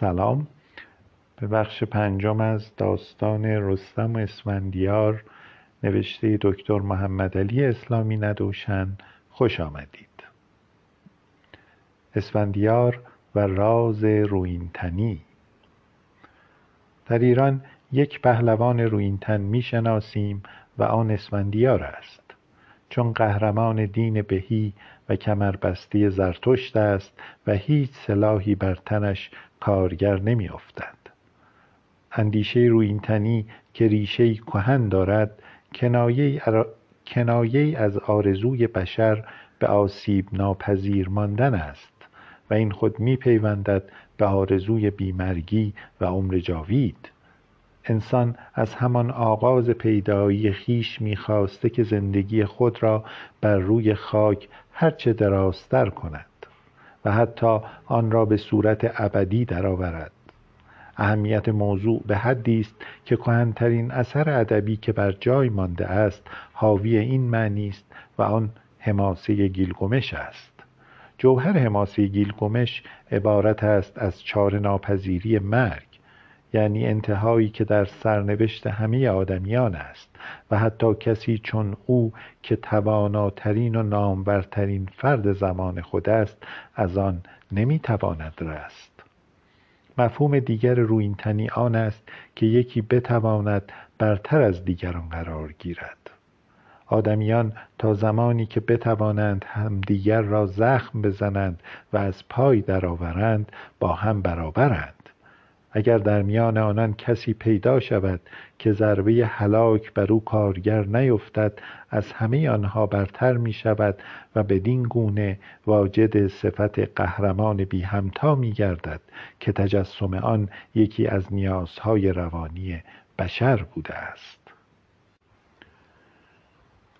سلام. به بخش پنجم از داستان رستم و اسفندیار نوشته دکتر محمد علی اسلامی ندوشن خوش آمدید. اسفندیار و راز روینتنی. در ایران یک پهلوان روینتن می‌شناسیم و آن اسفندیار است. چون قهرمان دین بهی و کمربستی زرتشت است و هیچ سلاحی بر تنش کارگر نمیافتد. اندیشه روینتنی که ریشه کهن دارد کنایه از آرزوی بشر به آسیب ناپذیر ماندن است و این خود میپیوندد به آرزوی بیمرگی و عمر جاوید. انسان از همان آغاز پیدایی خویش می‌خواسته که زندگی خود را بر روی خاک هرچه درازتر کند. و حتی آن را به صورت ابدی درآورد. اهمیت موضوع به حدی است که کهنترین اثر ادبی که بر جای مانده است حاوی این معنی است و آن حماسه گیلگمش است. جوهر حماسه گیلگمش عبارت است از ناپذیری مرگ. یعنی انتهایی که در سرنوشت همه آدمیان است و حتی کسی چون او که تواناترین و نامورترین فرد زمان خود است از آن نمی‌تواند رست. مفهوم دیگر روینتنی آن است که یکی بتواند برتر از دیگران قرار گیرد. آدمیان تا زمانی که بتوانند همدیگر را زخم بزنند و از پای درآورند با هم برابرند. اگر در میان آنان کسی پیدا شود که ضربه هلاک بر او کارگر نیفتد از همه آنها برتر می شود و بدین گونه واجد صفت قهرمان بی همتا می گردد که تجسم آن یکی از نیازهای روانی بشر بوده است.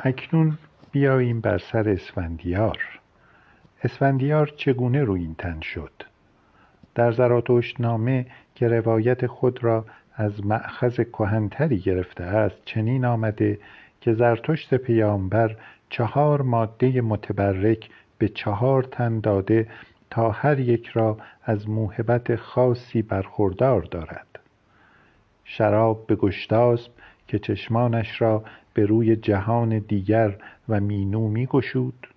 اکنون بیاییم بر سر اسفندیار. اسفندیار چگونه روی این تن شد؟ در زراتشت نامه که روایت خود را از مأخذ کهنتری گرفته است چنین آمده که زرتشت پیامبر چهار ماده متبرک به چهار تن داده تا هر یک را از موهبت خاصی برخوردار دارد. شراب به گشتاسب که چشمانش را به روی جهان دیگر و مینو می گشود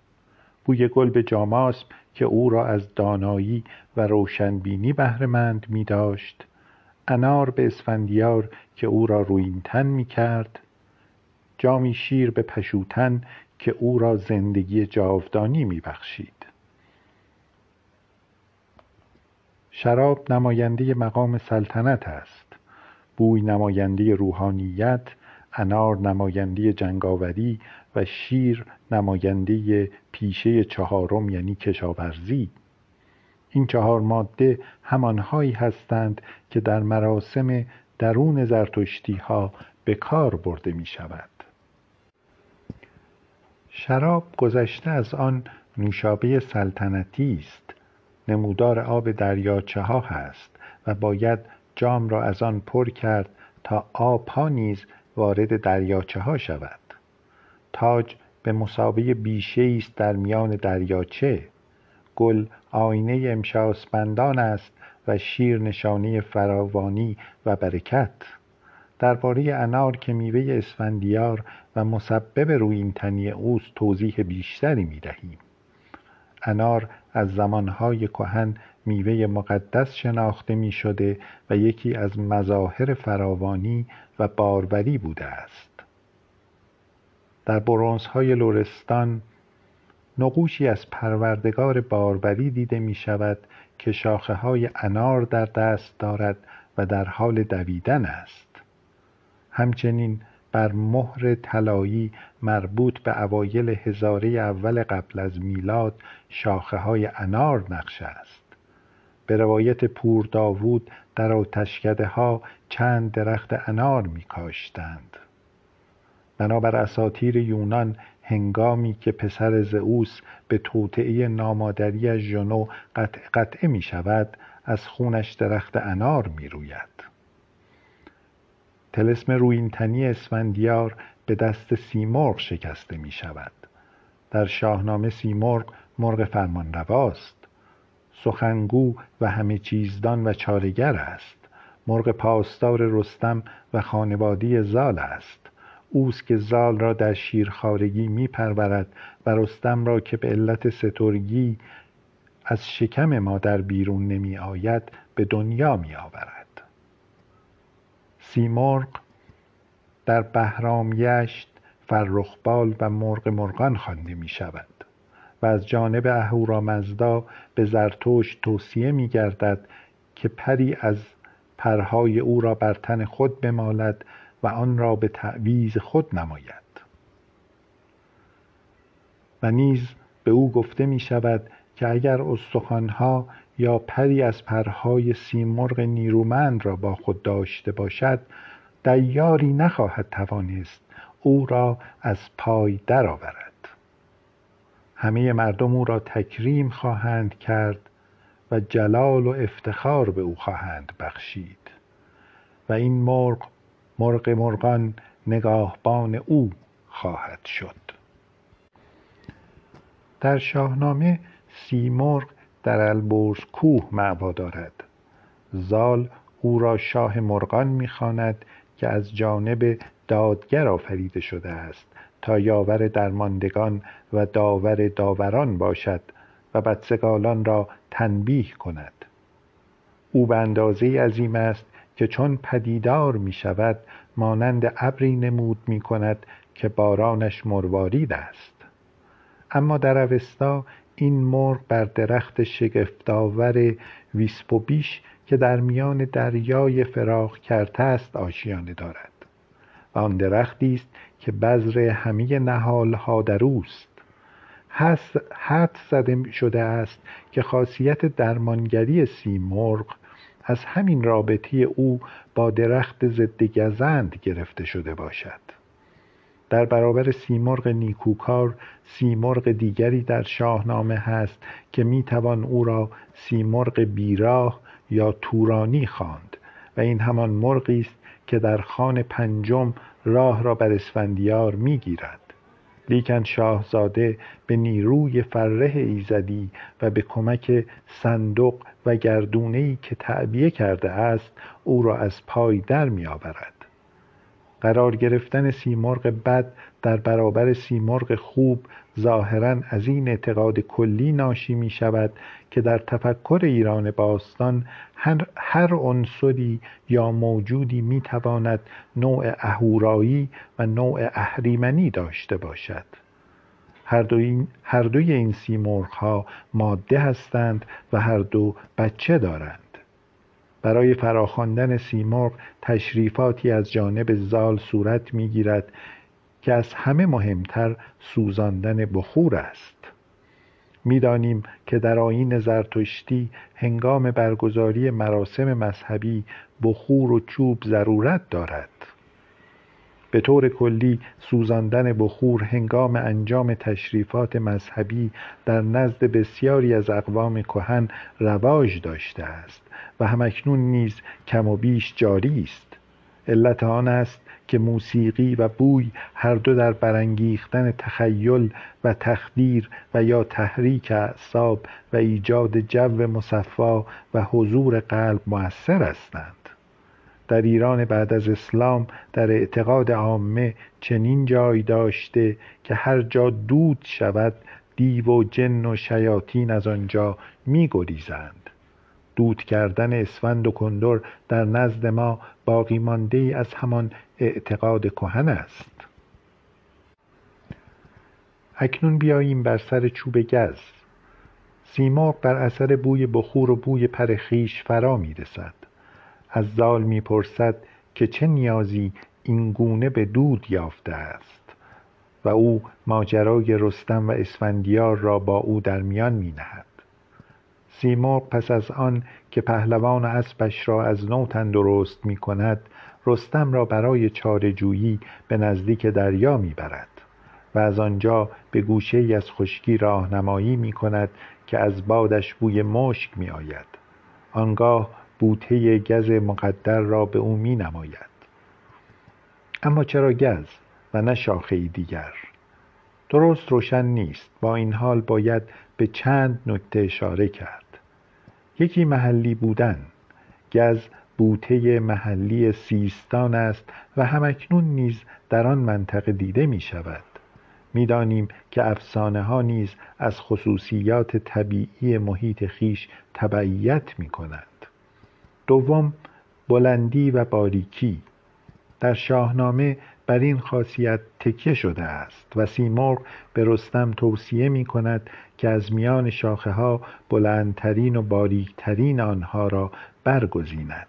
بوی گل به جاماسب که او را از دانایی و روشنبینی بهرهمند می داشت انار به اسفندیار که او را روینتن می کرد جامی شیر به پشوتن که او را زندگی جاودانی می بخشید شراب نماینده مقام سلطنت است. بوی نماینده روحانیت انار نماینده جنگاوری و شیر نماینده پیشه چهارم یعنی کشاورزی. این چهار ماده همانهایی هستند که در مراسم درون زرتشتی ها به کار برده می شود شراب گذشته از آن نوشابه سلطنتی است. نمودار آب دریاچه ها هست و باید جام را از آن پر کرد تا آب ها نیز وارد دریاچه ها شود. تاج به مسابه بیشه است در میان دریاچه. گل آینه امشاسپندان است و شیر نشانه فراوانی و برکت. درباره انار که میوه اسفندیار و مسبب رویینتنی اوست توضیح بیشتری می‌دهیم. انار از زمانهای کهن میوه مقدس شناخته می شده و یکی از مظاهر فراوانی و باروری بوده است. در برونزهای لرستان نقوشی از پروردگار باربری دیده می شود که شاخه های انار در دست دارد و در حال دویدن است. همچنین بر مهر طلایی مربوط به اوایل هزاره اول قبل از میلاد شاخه های انار نقش است. به روایت پور داوود در آتشکده ها چند درخت انار می کاشتند بنابر اساطیر یونان هنگامی که پسر زئوس به توطعه نامادری ژنو قطع قطعه می شود از خونش درخت انار می روید تلسم روینتنی اسفندیار به دست سیمرغ شکسته می شود در شاهنامه سیمرغ مرغ فرمانرواست. سخنگو و همه چیزدان و چارگر است. مرغ پاسدار رستم و خانوادی زال است. اوست که زال را در شیرخوارگی می پرورد و رستم را که به علت سترگی از شکم مادر بیرون نمی آید به دنیا می آورد سیمرغ در بهرامگشت فرخبال و مرغ مرغان خوانده می شود از جانب اهورامزدا به زرتشت توصیه می گردد که پری از پرهای او را بر تن خود بمالد و آن را به تعویز خود نماید. و نیز به او گفته می شود که اگر استخوانها یا پری از پرهای سیمرغ نیرومند را با خود داشته باشد دیاری نخواهد توانست او را از پای درآورد. همه مردم او را تکریم خواهند کرد و جلال و افتخار به او خواهند بخشید. و این مرغ مرغ مرغان نگاهبان او خواهد شد. در شاهنامه سیمرغ در البرز کوه معوا دارد. زال او را شاه مرغان می‌خواند که از جانب دادگر آفریده شده است. تا یاور درماندگان و داور داوران باشد و بدسگالان را تنبیه کند. او به اندازه عظیم است که چون پدیدار می شود مانند ابری نمود می کند که بارانش مروارید است. اما در اوستا این مرغ بر درخت شگفتآور ویسپوبیش که در میان دریای فراخ کرته است آشیانه دارد. و آن درختی است که بذر همه نهالها در اوست. حد زده شده است که خاصیت درمانگری سیمرغ از همین رابطه او با درخت ضد گزند گرفته شده باشد. در برابر سیمرغ نیکوکار سیمرغ دیگری در شاهنامه هست که می‌توان او را سیمرغ بیراه یا تورانی خواند و این همان مرغی است که در خان پنجم راه را بر اسفندیار می‌گیرد. لیکن شاهزاده به نیروی فره ایزدی و به کمک صندوق و گردونه که تعبیه کرده است او را از پای در می آورد قرار گرفتن سیمرغ بد در برابر سیمرغ خوب ظاهرا از این اعتقاد کلی ناشی می شود که در تفکر ایران باستان هر, عنصری یا موجودی می تواند نوع اهورایی و نوع اهریمنی داشته باشد. هر, دو این، هر دوی این سیمرغ ها ماده هستند و هر دو بچه دارند. برای فراخواندن سیمرغ تشریفاتی از جانب زال صورت می‌گیرد که از همه مهمتر سوزاندن بخور است. می‌دانیم که در آیین زرتشتی هنگام برگزاری مراسم مذهبی بخور و چوب ضرورت دارد. به طور کلی سوزاندن بخور هنگام انجام تشریفات مذهبی در نزد بسیاری از اقوام کهن رواج داشته است. و همکنون نیز کم و بیش جاری است. علت آن است که موسیقی و بوی هر دو در برانگیختن تخیل و تخدیر و یا تحریک اعصاب و ایجاد جو مصفا و حضور قلب مؤثر هستند. در ایران بعد از اسلام در اعتقاد عامه چنین جای داشته که هر جا دود شود دیو و جن و شیاطین از آنجا می گریزند دود کردن اسفند و کندر در نزد ما باقی مانده ای از همان اعتقاد کهن است. اکنون بیاییم بر سر چوب گز. سیمرغ بر اثر بوی بخور و بوی پر خویش فرا می‌رسد. از زال می‌پرسد که چه نیازی این گونه به دود یافته است و او ماجرای رستم و اسفندیار را با او در میان می نهد سیمرغ پس از آن که پهلوان اسبش را از نو تندرست می کند رستم را برای چارهجویی به نزدیک دریا می برد و از آنجا به گوشه ای از خشکی راهنمایی می کند که از بادش بوی مشک می آید آنگاه بوته گز مقدر را به او می نماید اما چرا گز و نه شاخه دیگر؟ درست روشن نیست. با این حال باید به چند نکته اشاره کرد. یکی محلی بودن گز بوته محلی سیستان است و همکنون نیز در آن منطقه دیده می شود می‌دانیم که افسانه ها نیز از خصوصیات طبیعی محیط خیش تبعیت می کنند دوم بلندی و باریکی. در شاهنامه بر این خاصیت تکیه شده است و سیمرغ به رستم توصیه می کند که از میان شاخه ها بلندترین و باریکترین آنها را برگزیند.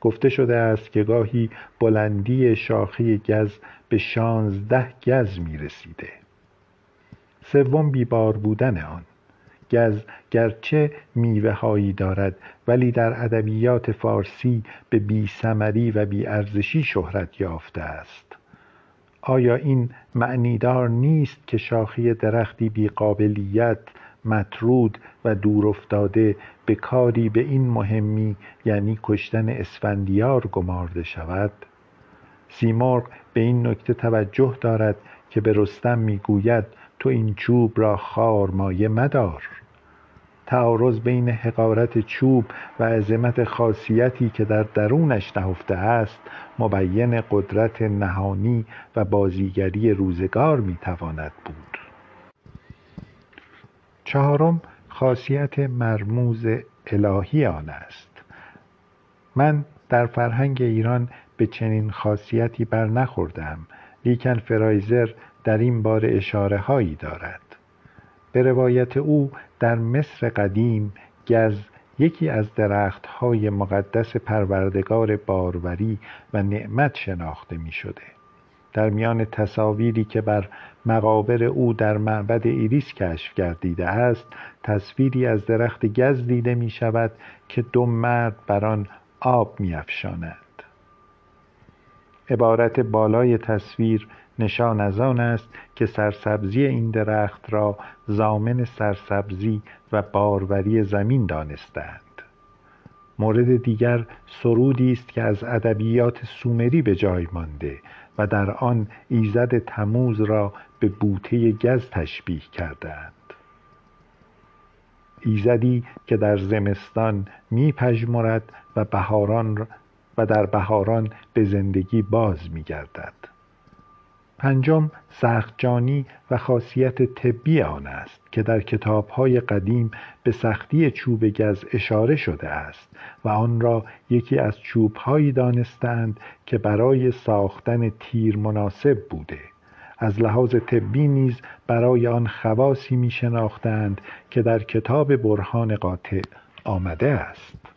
گفته شده است که گاهی بلندی شاخه گز به شانزده گز می رسیده سوم بیبار بودن آن. گز گرچه میوه هایی دارد ولی در ادبیات فارسی به بی سمری و بی ارزشی شهرت یافته است. آیا این معنیدار نیست که شاخه درختی بی قابلیت مطرود و دور افتاده به کاری به این مهمی یعنی کشتن اسفندیار گمارده شود؟ سیمرغ به این نکته توجه دارد که به رستم می‌گوید تو این چوب را خار مایه مدار. تعارض بین حقارت چوب و عظمت خاصیتی که در درونش نهفته است مبین قدرت نهانی و بازیگری روزگار می‌تواند بود. چهارم خاصیت مرموز الهی آن است. من در فرهنگ ایران به چنین خاصیتی بر نخوردم لیکن فرایزر در این بار اشاره هایی دارد. به روایت او در مصر قدیم گز یکی از درختهای مقدس پروردگار باروری و نعمت شناخته می شده در میان تصاویری که بر مقابر او در معبد ایریس کشف گردیده است تصویری از درخت گز دیده می شود که دو مرد بر آن آب می افشانند. عبارت بالای تصویر نشان از آن است که سرسبزی این درخت را زامن سرسبزی و باروری زمین دانستند. مورد دیگر سرودی است که از ادبیات سومری به جای مانده و در آن ایزد تموز را به بوته گز تشبیه کردند. ایزدی که در زمستان می پژمرد و بهاران و در بهاران به زندگی باز می گردد پنجم سختجانی و خاصیت طبی آن است که در کتابهای قدیم به سختی چوب گز اشاره شده است و آن را یکی از چوبهایی دانستند که برای ساختن تیر مناسب بوده. از لحاظ طبی نیز برای آن خواصی می شناختند که در کتاب برهان قاطع آمده است.